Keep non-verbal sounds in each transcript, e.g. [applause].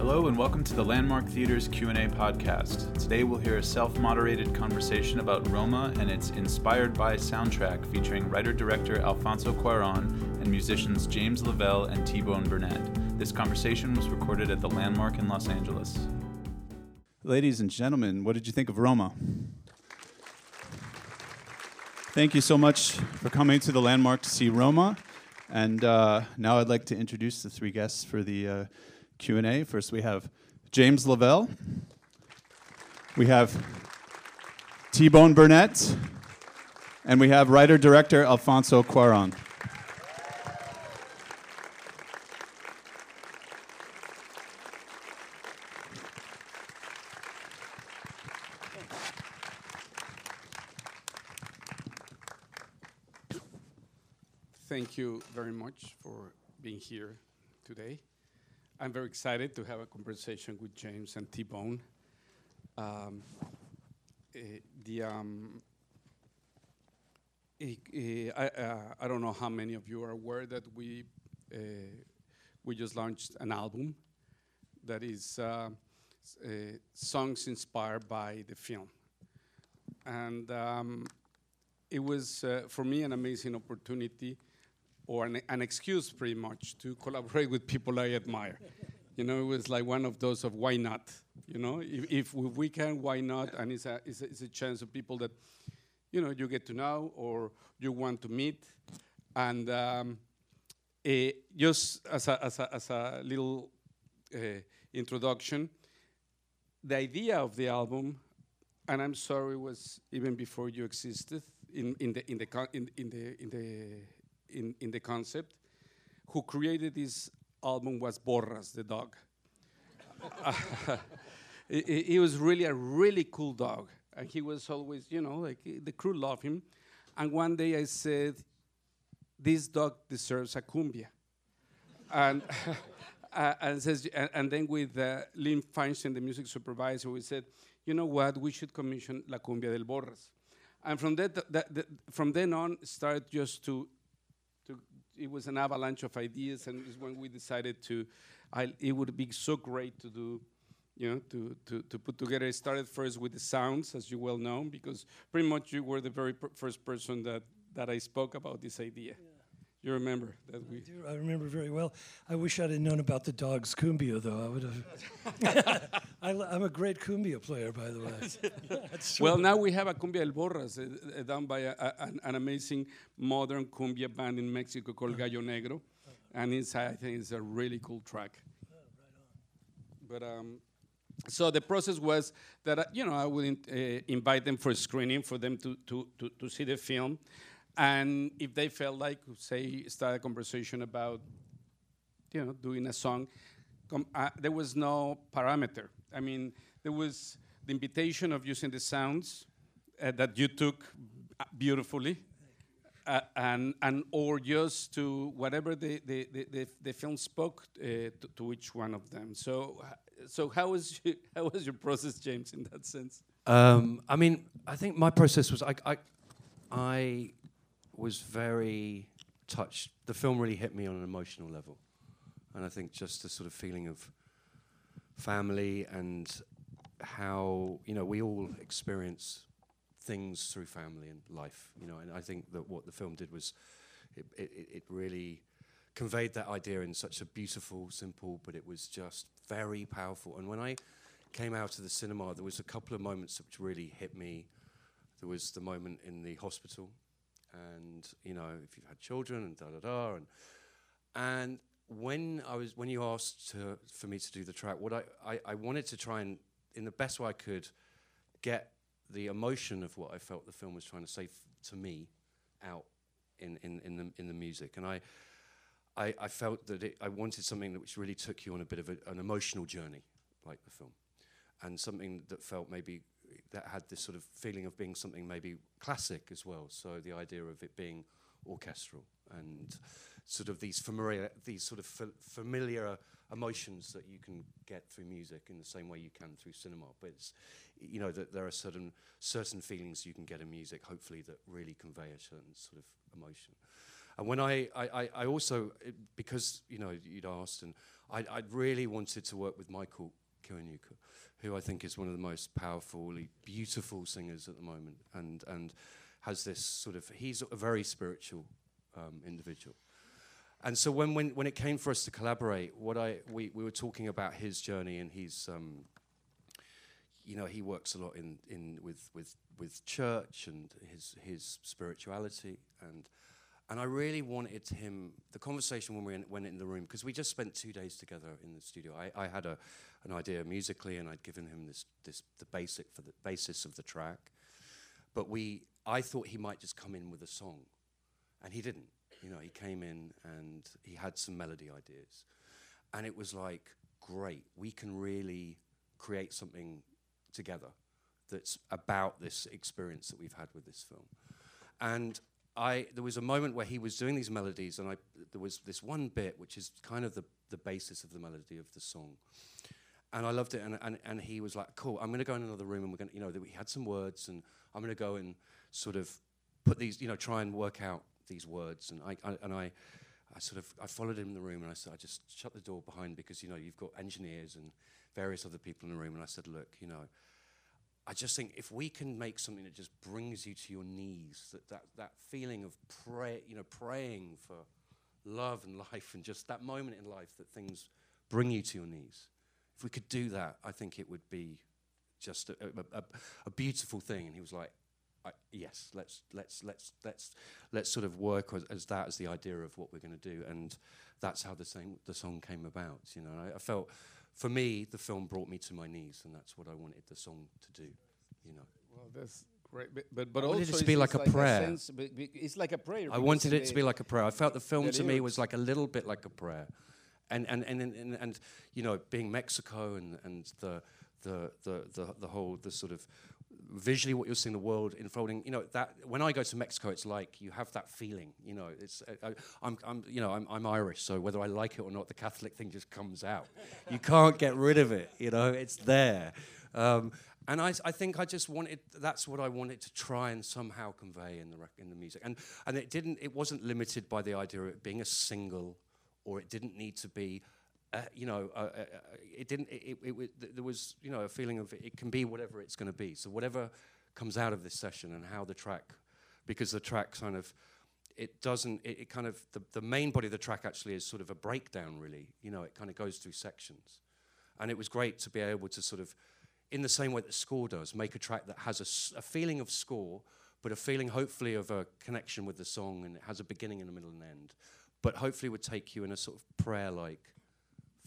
Hello and welcome to the Landmark Theater's Q&A podcast. Today we'll hear a self-moderated conversation about Roma and its inspired by soundtrack featuring writer-director Alfonso Cuaron and musicians James Lavelle and T-Bone Burnett. This conversation was recorded at the Landmark in Los Angeles. Ladies and gentlemen, what did you think of Roma? Thank you so much for coming to the Landmark to see Roma. And uh, now I'd like to introduce the three guests for the uh, Q&A. First, we have James Lavelle. We have T-Bone Burnett. And we have writer-director Alfonso Cuaron. Thank you very much for being here today. I'm very excited to have a conversation with James and T-Bone. Um, eh, the um, eh, eh, I, uh, I don't know how many of you are aware that we uh, we just launched an album that is uh, songs inspired by the film, and um, it was uh, for me an amazing opportunity or an, an excuse pretty much to collaborate with people I admire. You know, it was like one of those of why not? You know, if, if we- can, why not? And it's a, it's, a, it's a chance of people that, you know, you get to know or you want to meet. And um, eh, just as a, as a, as a little uh, introduction, the idea of the album, and I'm sorry, was even before you existed in, in the in the con- in, in the in the in, in the concept. Who created this album was Borras, the dog. [laughs] he, he- was really a really cool dog, and he was always, you know, like the crew loved him. And one day I said, "This dog deserves a cumbia," and. [laughs] Uh, and, says, and, and then with uh, Lynn Fainchtein, the music supervisor, we said, you know what, we should commission La Cumbia del Borras. And from, that, that, that, from then on, started just to, it was an avalanche of ideas, and it's when we decided to, I, it would be so great to do, you know, to, to, to put together. It started first with the sounds, as you well know, because pretty much you were the very first person that, that I spoke about this idea. You remember that we. I do. I remember very well. I wish I'd have known about the dog's cumbia, though. I would have. [laughs] I, am a great cumbia player, by the way. [laughs] [laughs] Well, now we have a Cumbia del Borras, uh, uh, done by a, a, an, an amazing modern cumbia band in Mexico called Gallo Negro, and it's, I think it's a really cool track. But um, so the process was that uh, you know I would uh, invite them for a screening for them to, to, to, to see the film, and if they felt like say start a conversation about you know doing a song, uh, there was no parameter. I mean, there was the invitation of using the sounds uh, that you took uh, beautifully, uh, and and or just to whatever the the, the, the, the film spoke uh, to, to each one of them. So uh, so how was you, [laughs] how was your process, James, in that sense? Um, I mean, I think my process was I, I, I was very touched. The film really hit me on an emotional level, and I think just the sort of feeling of family and how you know we all experience things through family and life. You know, and I think that what the film did was it, it, it- really conveyed that idea in such a beautiful, simple, but it was just very powerful. And when I came out of the cinema, there was a couple of moments which really hit me. There was the moment in the hospital, and you know, if you've had children and da da da, and and when I was when you asked to, for me to do the track, what I, I, I wanted to try and in the best way I could get the emotion of what I felt the film was trying to say to me out in, in, in the in the music, and I. I, I felt that it, I wanted something that which really took you on a bit of a, an emotional journey, like the film, and something that felt maybe that had this sort of feeling of being something maybe classic as well. So the idea of it being orchestral and sort of these familiar, these sort of fa- familiar emotions that you can get through music in the same way you can through cinema. But it's, you know, that there are certain certain feelings you can get in music, hopefully that really convey a certain sort of emotion. And when I, I, I, I also, because, you know, you'd asked, and I, I really wanted to work with Michael Kiwanuka, who I think is one of the most powerfully beautiful singers at the moment, and, and has this sort of, he's a very spiritual um, individual. And so when, when, when it came for us to collaborate, what I, we, we were talking about his journey, and he's, um, you know, he works a lot in, in with, with, with church and his, his spirituality. And, and I really wanted him, the conversation when we in, went in the room, because we just spent two days together in the studio. I, I had a, an idea musically, and I'd given him this, this, the basic for the basis of the track. But we, I thought he might just come in with a song, and he didn't. You know, he came in and he had some melody ideas. And it was like, great, we can really create something together that's about this experience that we've had with this film. And I, there was a moment where he was doing these melodies, and I, there was this one bit which is kind of the, the basis of the melody of the song. And I loved it, and, and, and he was like, cool, I'm going to go in another room, and we're going to, you know, we had some words, and I'm going to go and sort of put these, you know, try and work out these words. And I, I and I, I sort of, I followed him in the room, and I said, I just shut the door behind because, you know, you've got engineers and various other people in the room, and I said, look, you know, I just think if we can make something that just brings you to your knees, that, that, that feeling of pray, you know, praying for love and [laughs] life and just that moment in life that things bring you to your knees. If we could do that, I think it would be just a, a, a, a beautiful thing. And he was like, yes, let's, let's, let's, let's, let's sort of work as, as that as the idea of what we're going to do. And that's how the, same, the song came about. You know, I, I felt, for me, the film brought me to my knees, and that's what I wanted the song to do. You know. Well, that's great. But but, but I wanted also it to be like a prayer. sense- but- but it's like a prayer. I wanted it to be like a prayer. I felt the film the to me was like a little bit like a prayer, and and and and, and, and you know, being Mexico and and the the the the, the whole the sort of visually what you're seeing the world unfolding you know that when i go to mexico it's like you have that feeling you know it's I, I, i'm i'm you know I'm, I'm irish so whether i like it or not the catholic thing just comes out. You can't get rid of it you know it's there. Um, and I, I think I just wanted that's what I wanted to try and somehow convey in the rec- in the music. And and it didn't it wasn't limited by the idea of it being a single or it didn't need to be uh, you know, uh, uh, uh, it didn't. It, it, it, there was, you know, a feeling of it can be whatever it's going to be. So whatever comes out of this session and how the track, because the track kind of, it doesn't. It, it kind of the, the main body of the track actually is sort of a breakdown. Really, you know, it kind of goes through sections, and it was great to be able to sort of, in the same way that score does, make a track that has a, a feeling of score, but a feeling hopefully of a connection with the song, and it has a beginning and a middle and end, but hopefully would take you in a sort of prayer-like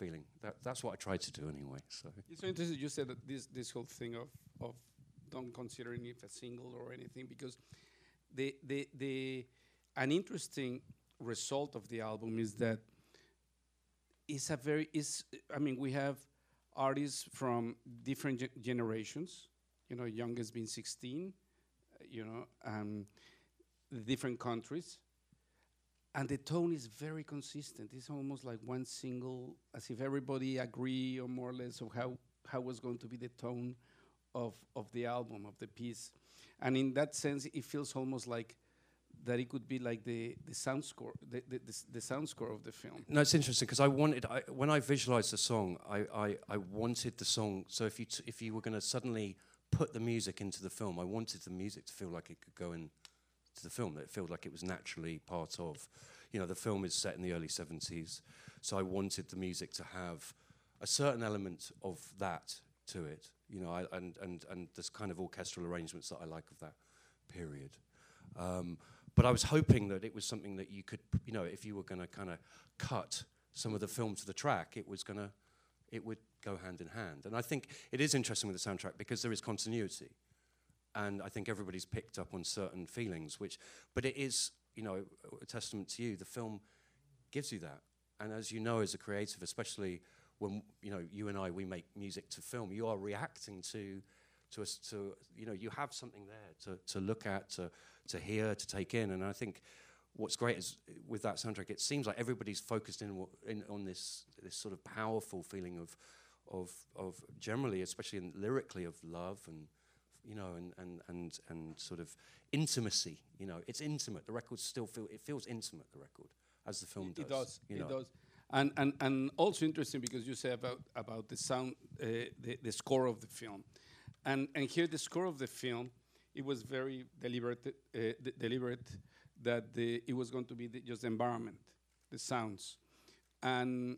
feeling. That, that's what I tried to do anyway. So It's so interesting you said that this this whole thing of of don't considering if a single or anything because the the the an interesting result of the album is that it's a very is I mean we have artists from different ge- generations. You know, youngest being 16. uh, You know, um, different countries. And the tone is very consistent. It's almost like one single, as if everybody agree or more or less of how how was going to be the tone of of the album of the piece. And in that sense, it feels almost like that it could be like the the sound score, the the, the, the sound score of the film. no, it's interesting because I wanted I, when I visualized the song, I, I, I wanted the song. So if you if you were going to suddenly put the music into the film, I wanted the music to feel like it could go in to the film. That it felt like it was naturally part of. You know, the film is set in the early '70s, so I wanted the music to have a certain element of that to it. You know, I, and and and this kind of orchestral arrangements that I like of that period. Um, but I was hoping that it was something that you could, you know, if you were going to kind of cut some of the film to the track, it was going to, it would go hand in hand. And I think it is interesting with the soundtrack because there is continuity, and I think everybody's picked up on certain feelings, which, but it is, you know, a testament to you. The film gives you that, and as you know, as a creative, especially when you know you and I, we make music to film, you are reacting to to us to you know you have something there to, to look at to to hear to take in and I think what's great is with that soundtrack it seems like everybody's focused in, in on this this sort of powerful feeling of of of generally especially in lyrically of love and you know, and, and, and, and sort of intimacy. You know, it's intimate. The record still feel it feels intimate. The record as the film does. It does. It know. does. And, and, and also interesting because you say about, about the sound, uh, the, the score of the film. And, and here, the score of the film, it was very deliberate, uh, d- deliberate that the, it was going to be the, just the environment, the sounds. And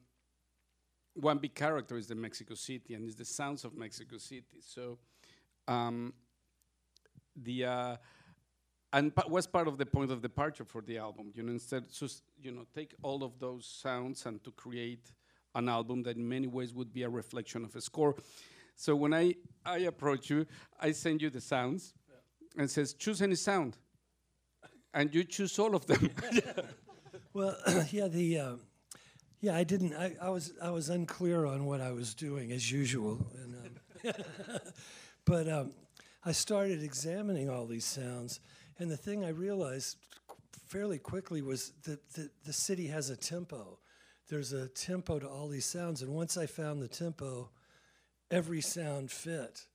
one big character is the Mexico City, and it's the sounds of Mexico City. So, um, the uh, and pa- was part of the point of departure for the album. You know, instead, just you know, take all of those sounds and to create an album that in many ways would be a reflection of a score. So when I I approach you, I send you the sounds, and says choose any sound, [laughs] and you choose all of them. [laughs] Well, [clears throat] yeah, the um, yeah, I didn't. I, I was I was unclear on what I was doing as usual, and, um, [laughs] but um, I started examining all these sounds, and the thing I realized fairly quickly was that the, the city has a tempo. There's a tempo to all these sounds, and once I found the tempo, every sound fit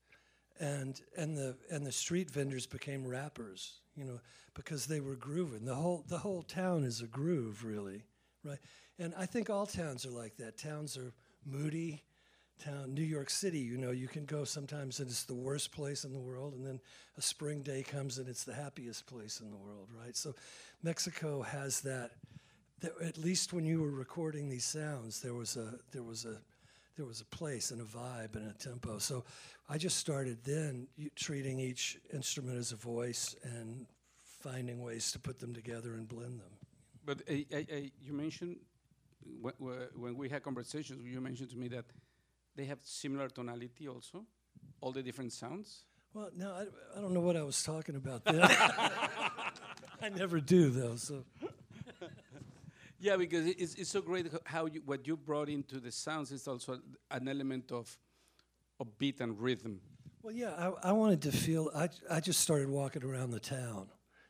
and and the and the street vendors became rappers, you know, because they were grooving. The whole the whole town is a groove, really, right? And I think all towns are like that. Towns are moody. Town, New York City, you know, you can go sometimes and it's the worst place in the world, and then a spring day comes and it's the happiest place in the world, right? So, Mexico has that. that at least when you were recording these sounds, there was a there was a there was a place and a vibe and a tempo. So I just started then treating each instrument as a voice and finding ways to put them together and blend them. But uh, uh, uh, you mentioned wh- wh- when we had conversations, you mentioned to me that they have similar tonality also, all the different sounds. Well, no, I, I don't know what I was talking about then. [laughs] I never do though. So [laughs] Yeah, because it's, it's so great how you, what you brought into the sounds is also an element of, of beat and rhythm. Well, yeah, I, I wanted to feel. I, I just started walking around the town,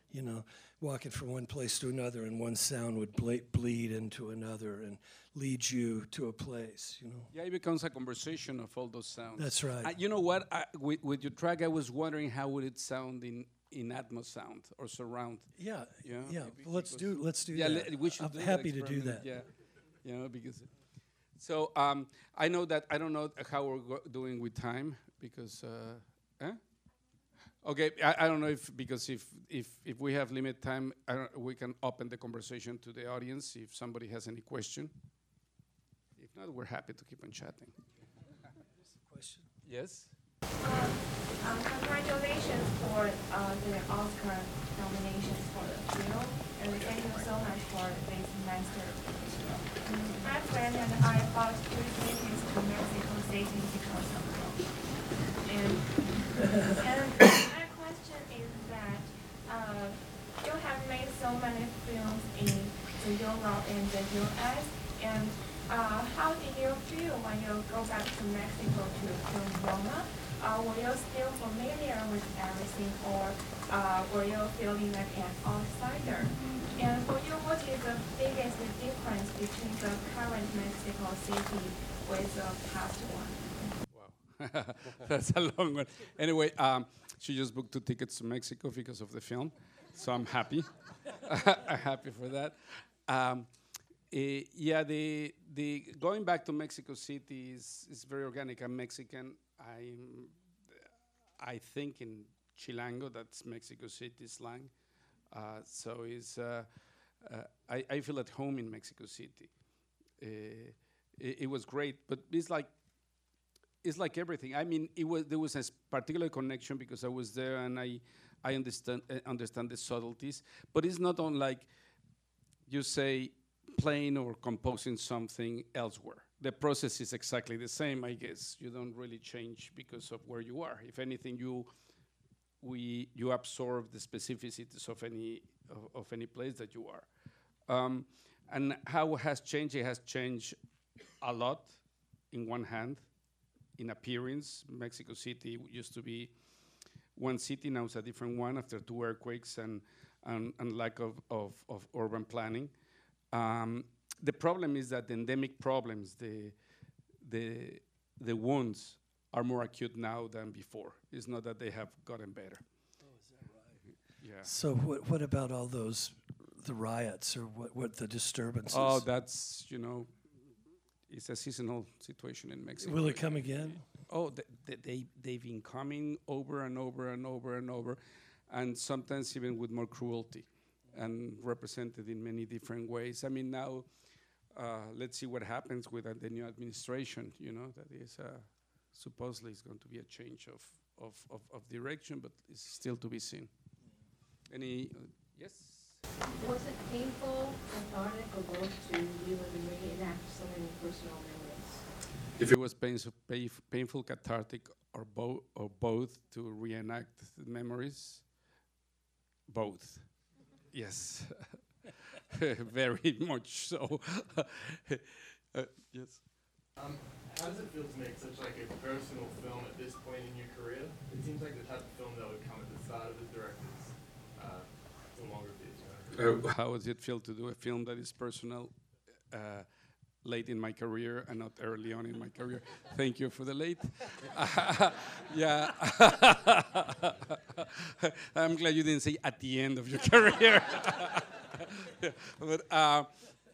you know, walking from one place to another, and one sound would ble- bleed into another and lead you to a place, you know. Yeah, it becomes a conversation of all those sounds. That's right. Uh, you know what? I, with, with your track, I was wondering how would it sound in, in Atmos sound or surround. Yeah, Yeah, yeah. Well, let's do let's do yeah, that. we should I'm happy to do that. Yeah, you know because. So um, I know that I don't know how we're go- doing with time because. Uh, eh? Okay, I, I don't know if because if if if we have limit time, I don't, we can open the conversation to the audience if somebody has any question. If not, we're happy to keep on chatting. Question? Yes. Um, congratulations for uh, the Oscar nominations for the film, and thank you so much for this masterpiece. Mm, My friend and I bought two tickets to Mexico City because of you. And, and my question is that uh, you have made so many films in the Europe and the US, and uh, how did you feel when you go back to Mexico to film Roma? Uh, were you still familiar with everything, or uh, were you feeling like an outsider? And for you, what is the biggest difference between the current Mexico City with the past one? Wow, [laughs] that's a long one. Anyway, um, she just booked two tickets to Mexico because of the film, so I'm happy. [laughs] I'm happy for that. Um, eh, yeah, the the going back to Mexico City is is very organic. I'm Mexican. I'm I think in Chilango, that's Mexico City slang. Uh, so it's uh, uh, I, I feel at home in Mexico City. Uh, it, it was great, but it's like it's like everything. I mean, it was there was a particular connection because I was there and I I understand uh, understand the subtleties. But it's not on like you say playing or composing something elsewhere. The process is exactly the same, I guess. You don't really change because of where you are. If anything, you we you absorb the specificities of any of, of any place that you are. Um, and how has changed? It has changed a lot. In one hand, in appearance, Mexico City used to be one city, now it's a different one after two earthquakes and, and, and lack of, of, of urban planning. Um, the problem is that the endemic problems, the, the, the wounds are more acute now than before. It's not that they have gotten better. Oh, is that right? Yeah. So what, what about all those, the riots or what, what the disturbances? Oh, that's you know, it's a seasonal situation in Mexico. Will it come again? Oh, th- th- they they've been coming over and over and over and over, and sometimes even with more cruelty, and represented in many different ways. I mean, now uh, let's see what happens with uh, the new administration. You know, that is uh, supposedly is going to be a change of, of, of, of direction, but it's still to be seen. Any uh, yes? Was it painful, cathartic, or both to you and reenact so many personal memories? If it was painful, painful cathartic, or, bo- or both to reenact the memories, both. yes, [laughs] very much so. [laughs] uh, yes. Um, how does it feel to make such like a personal film at this point in your career? It seems like the type of film that would come at the start of the director's uh, filmography. Uh, how does it feel to do a film that is personal uh, late in my career and not early on in my career? [laughs] Thank you for the late. [laughs] yeah. [laughs] I'm glad you didn't say at the end of your career. but uh,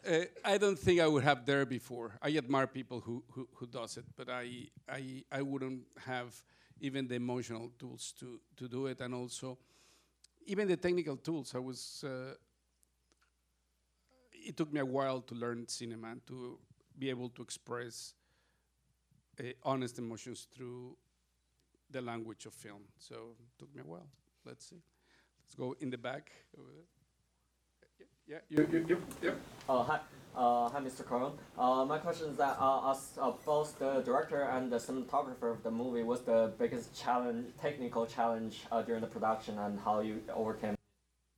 uh, I don't think I would have there before. I admire people who, who, who does it, but I, I, I wouldn't have even the emotional tools to, to do it, and also even the technical tools. I was. Uh, it took me a while to learn cinema and to be able to express uh, honest emotions through the language of film. So it took me a while. Let's see. Let's go in the back over there. Yeah, you, you, you, yeah. Uh, hi, uh, hi, Mr. Cuaron. Uh, my question is that uh, as uh, both the director and the cinematographer of the movie, what's the biggest challenge, technical challenge uh, during the production, and how you overcame?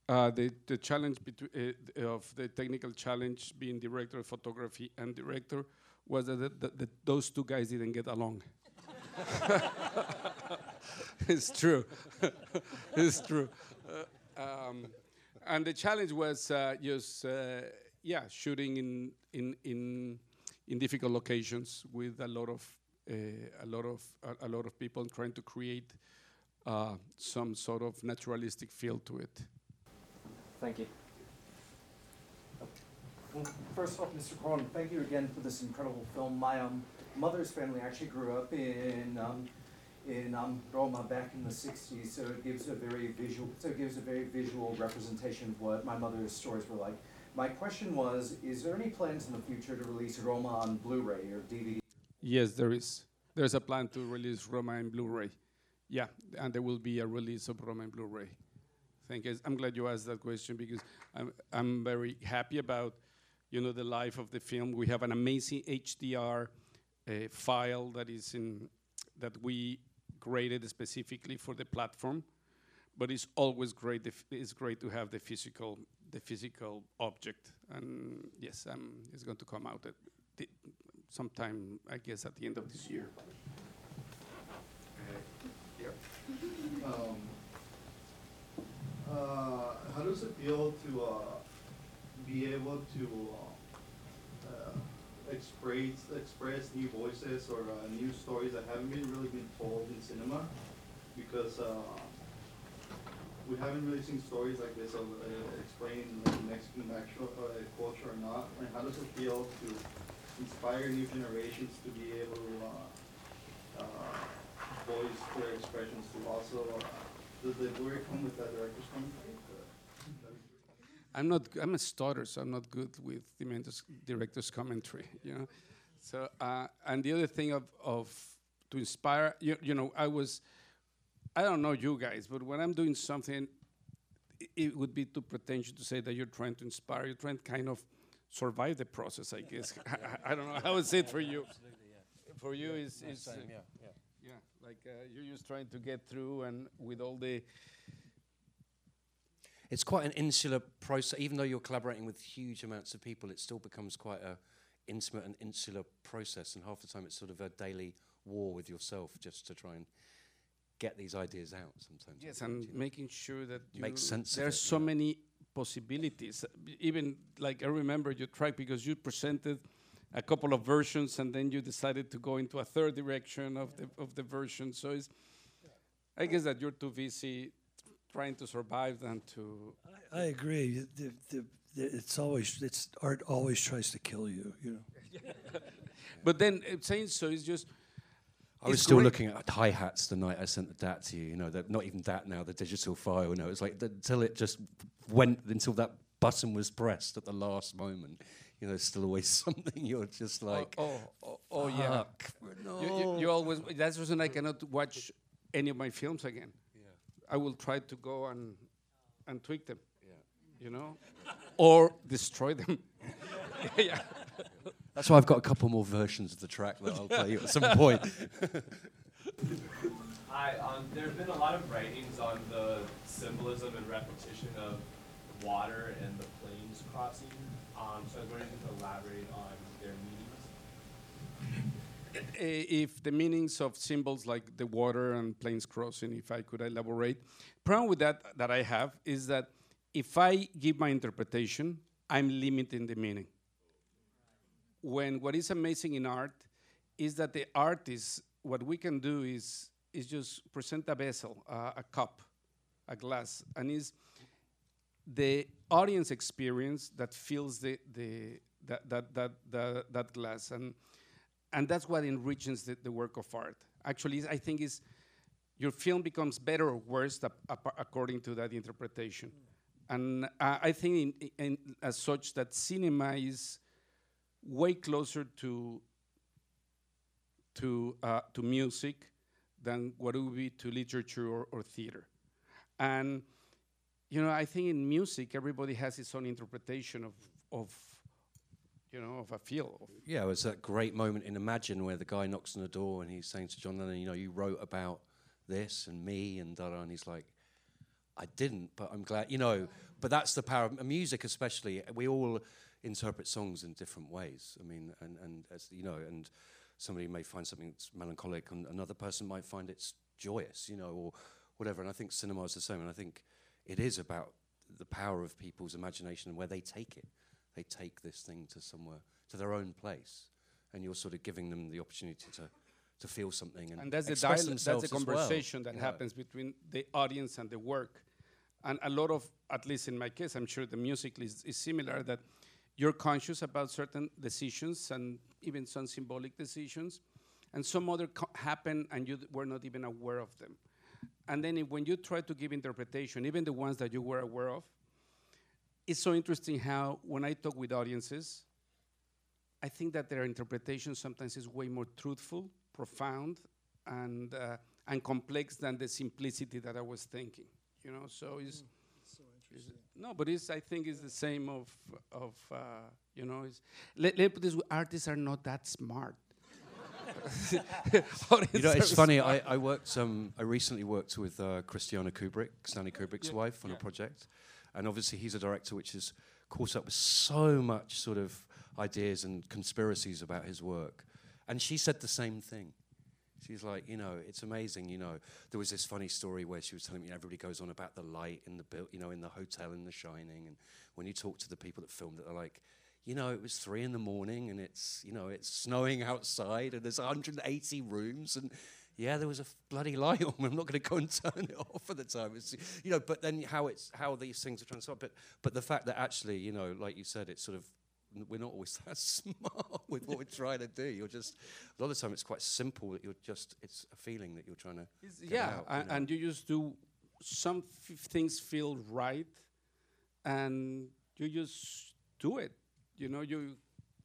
Uh, the, the challenge uh, of the technical challenge being director of photography and director was that, the, the, those two guys didn't get along. [laughs] it's true. [laughs] it's true. Uh, um, and the challenge was uh, just uh, yeah shooting in in in in difficult locations with a lot of a lot of a, lot of people trying to create some sort of naturalistic feel to it. Thank you. Well, first off, Mr. Cuaron, thank you again for this incredible film. My um, mother's family actually grew up in um, in um, Roma back in the 60s, so it gives a very visual, so it gives a very visual representation of what my mother's stories were like. My question was, is there any plans in the future to release Roma on Blu-ray or DVD? Yes, there is. There's a plan to release Roma in Blu-ray. Yeah, and there will be a release of Roma in Blu-ray. Thank you. I'm glad you asked that question because I'm, I'm very happy about, you know, the life of the film. We have an amazing HDR uh, file that is in that we graded specifically for the platform, but it's always great. it's great to have the physical, the physical object. And yes, um, it's going to come out at sometime, I guess, at the end of this year. [laughs] Um, uh, how does it feel to uh, be able to uh, uh express express new voices or uh, new stories that haven't been really been told in cinema because uh, we haven't really seen stories like this of explaining like, Mexican uh, culture or not. And how does it feel to inspire new generations to be able to voice their expressions to also, does the glory come with that director's commentary? I'm not. I'm a starter, so I'm not good with the director's commentary. You know, so uh, and the other thing of of to inspire. You, you know, I was. I don't know you guys, but when I'm doing something, it, it would be too pretentious to say that you're trying to inspire. You're trying to kind of survive the process, I guess. [laughs] I, I, don't know how would it for you. Absolutely, Yeah. For you, yeah, is, is yeah, yeah, yeah. Like uh, you're just trying to get through, and with all the it's quite an insular process. Even though you're collaborating with huge amounts of people, it still becomes quite a intimate and insular process. And half the time, it's sort of a daily war with yourself just to try and get these ideas out. Sometimes. Yes, and you know. making sure that makes sense. There's it, so yeah. many possibilities. Even like I remember your track because you presented a couple of versions, and then you decided to go into a third direction of the of the version. So it's, I guess that you're too busy trying to survive than to. I, I agree. The, the, the, it's always it's art always tries to kill you. You know. [laughs] But then uh, saying so is just. I was still great. looking at hi hats the night I sent the DAT to you. You know, that not even that now, the digital file. You know, it's like th- until it just went until that button was pressed at the last moment. You know, there's still always [laughs] something you're just like, oh, oh, oh, oh yeah. "Fuck, You, you, you always. That's the reason I cannot watch any of my films again. Yeah. I will try to go and and tweak them. yeah. You know, or destroy them. [laughs] yeah. That's why I've got a couple more versions of the track that I'll play you at some point. [laughs] Hi, um, there have been a lot of writings on the symbolism and repetition of water and the planes crossing. Um, so I was wondering if you could elaborate on their meanings. Uh, if the meanings of symbols like the water and planes crossing, if I could elaborate. Problem with that that I have is that if I give my interpretation, I'm limiting the meaning. When what is amazing in art is that the artist, what we can do is is just present a vessel, uh, a cup, a glass, and is the audience experience that fills the, the that, that, that, that, that glass. And and that's what enriches the, the work of art. Actually, I think is your film becomes better or worse according to that interpretation. And uh, I think, in, in, as such, that cinema is way closer to to uh, to music than what it would be to literature or, or theater. And you know, I think in music, everybody has his own interpretation of of you know of a feel. Yeah, it was that great moment in Imagine where the guy knocks on the door and he's saying to John Lennon, you know, you wrote about this and me and da da, and he's like, I didn't, but I'm glad, you know. But that's the power of music, especially. We all interpret songs in different ways. I mean, and and as you know, and somebody may find something that's melancholic, and another person might find it's joyous, you know, or whatever. And I think cinema is the same. And I think it is about the power of people's imagination and where they take it. They take this thing to somewhere, to their own place, and you're sort of giving them the opportunity to to feel something and, and that's the express dialogue, that's themselves the as well, conversation that know. happens between the audience and the work. And a lot of, at least in my case, I'm sure the music is, is similar. That you're conscious about certain decisions and even some symbolic decisions, and some other co- happen and you d- were not even aware of them. And then if, when you try to give interpretation, even the ones that you were aware of, it's so interesting how when I talk with audiences, I think that their interpretation sometimes is way more truthful, profound, and uh, and complex than the simplicity that I was thinking. You know, so it's, it's no, but it's I think it's the same of of uh, you know. It's, let, let me put this: artists are not that smart. [laughs] You know, it's funny. I, I worked. Um, I recently worked with uh, Christiana Kubrick, Stanley Kubrick's Yeah, wife, on yeah. a project, and obviously he's a director which is caught up with so much sort of ideas and conspiracies about his work, and she said the same thing. She's like, you know, it's amazing. You know, there was this funny story where she was telling me you know, everybody goes on about the light in the build, you know, in the hotel in The Shining, and when you talk to the people that filmed it, they're like, you know, it was three in the morning and it's, you know, it's snowing outside and there's 180 rooms and yeah, there was a bloody light on. [laughs] I'm not going to go and turn it off at the time. It's, you know, but then how it's how these things are transformed. But but the fact that actually, you know, like you said, it's sort of we're not always [laughs] that smart with what we're trying to do. You're just a lot of the time it's quite simple that you're just it's a feeling that you're trying to. Yeah, out, you know. and you just do some f- things feel right, and you just do it. You know, you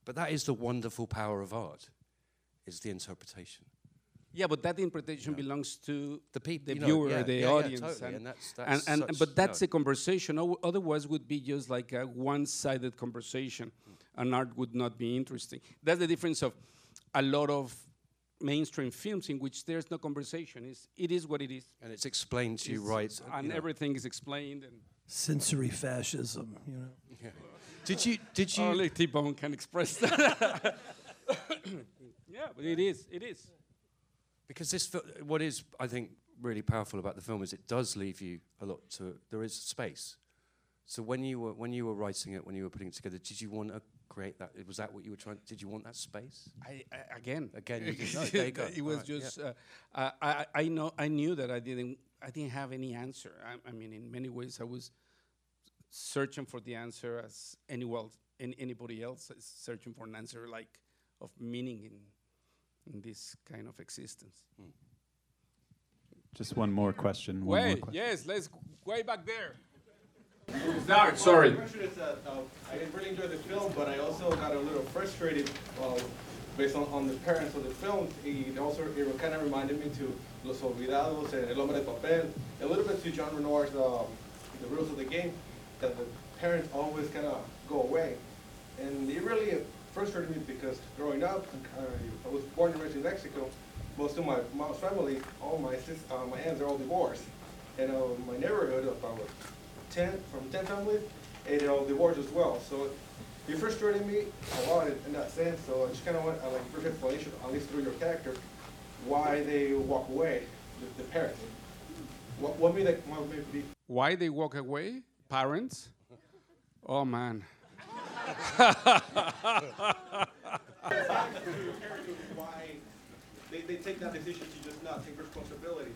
But that is the wonderful power of art, is the interpretation. yeah, but that interpretation Yeah. belongs to The people, the you know, viewer, yeah, the yeah, yeah, audience, totally, and, and that's and, that's and such, but that's know, a conversation. O- Otherwise, would be just like a one-sided conversation, and art would not be interesting. That's the difference of a lot of mainstream films in which there's no conversation. It's, it is what it is, and it's explained to you right, and you know. everything is explained. And Sensory fascism, you know. Yeah. Did you did you only T-Bone can express that. [laughs] yeah, but it is. It is. because this fil- what is I think really powerful about the film is it does leave you a lot to there is space. So when you were when you were writing it when you were putting it together did you want to create that? Was that what you were trying? Did you want that space? I, I again, Again, you didn't know. [laughs] There you go. it was Alright, yeah. just uh, I, I I know I knew that I didn't I didn't have any answer. I, I mean, in many ways, I was searching for the answer as anyone any, anybody else is searching for an answer like of meaning in in this kind of existence. Just one more question. One more question. yes, let's g- way back there. Sorry, sorry. The question is that uh, I really enjoyed the film, but I also got a little frustrated uh, based on, on the parents of the film. It also it kind of reminded me to Los Olvidados and El Hombre de Papel, a little bit to John Renoir's um, The Rules of the Game, that the parents always kind of go away. And it really frustrated me because growing up, I, I was born and raised in Mexico. Most of my mom's family, all my sis, uh, my aunts are all divorced. And uh, my neighborhood, about 10, from 10 families, and they're all divorced as well. So it frustrated me a lot in, that sense. So I just kind of want uh, like a brief explanation, at least through your character, why they walk away, the, the parents. What, what made what made be Why they walk away? Parents? Oh man. why they, they take that decision to just not take responsibility.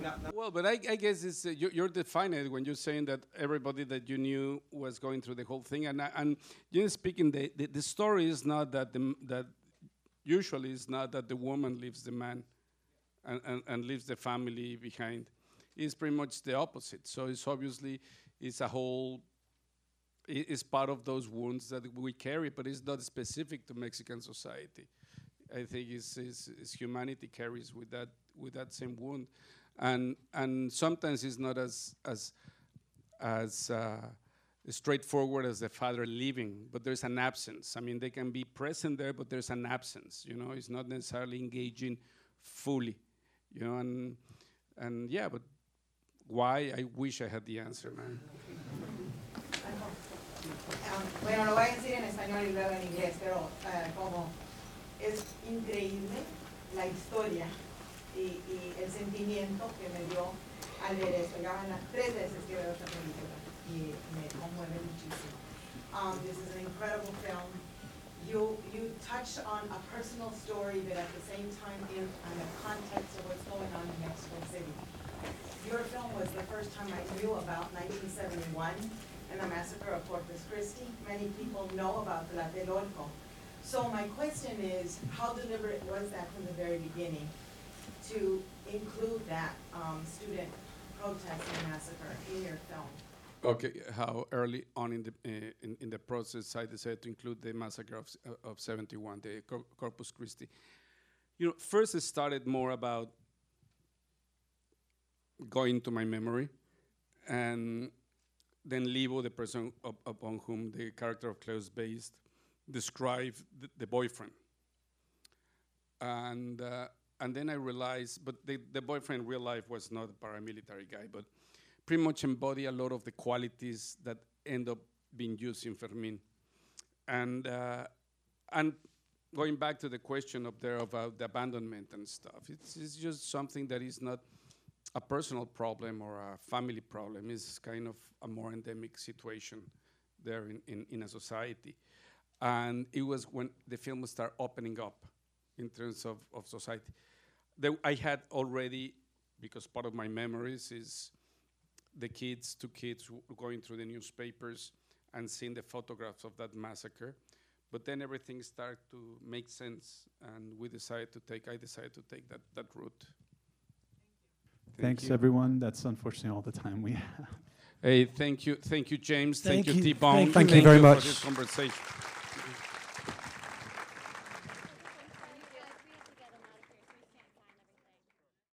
not, not Well, but I, I guess it's, uh, you, you're defining it when you're saying that everybody that you knew was going through the whole thing. And, I- and generally speaking, the, the, the story is not that, the, that usually it's not that the woman leaves the man and, and, and leaves the family behind. It's pretty much the opposite. So it's obviously, it's a whole, it's part of those wounds that we carry, but it's not specific to Mexican society. I think it's, it's, it's humanity carries with that with that same wound, and and sometimes it's not as as as uh, straightforward as the father leaving, but there's an absence. I mean, they can be present there, but there's an absence. You know, it's not necessarily engaging fully. You know, and and yeah, but why? I wish I had the answer, man. Ah, Bueno, lo voy a decir en español y luego en inglés, pero eh, como es increíble la historia y, y el sentimiento que me dio al ver esto. Ya van tres veces que veo esta película y me conmueve muchísimo. Um, this is an incredible film. You, you touched on a personal story, but at the same time in, the context of what's going on in Mexico City. Your film was the first time I knew about 1971 and the massacre of Corpus Christi. Many people know about the Tlatelolco. So my question is, how deliberate was that from the very beginning to include that um, student protest and massacre in your film? Okay, how early on in the uh, in, in the process I decided to include the massacre of, of 71, the Cor- Corpus Christi. You know, first it started more about going into my memory, and then Libo, the person up, upon whom the character of is based, described the, the boyfriend. And uh, and then I realized, but the, the boyfriend in real life was not a paramilitary guy, but pretty much embody a lot of the qualities that end up being used in Fermin. And, uh, and going back to the question up there about the abandonment and stuff, it's, it's just something that is not a personal problem or a family problem. It's kind of a more endemic situation there in, in, in a society. And it was when the film started opening up in terms of, of society. There, I had already, because part of my memories is the kids, two kids going through the newspapers and seeing the photographs of that massacre. But then everything started to make sense, and we decided to take, I decided to take that, that route. Thank Thanks, you. everyone. That's unfortunately all the time we have. Hey, thank you, thank you, James. Thank, Thank you, you. T-Bone. Thank you. Thank you very for much. this conversation.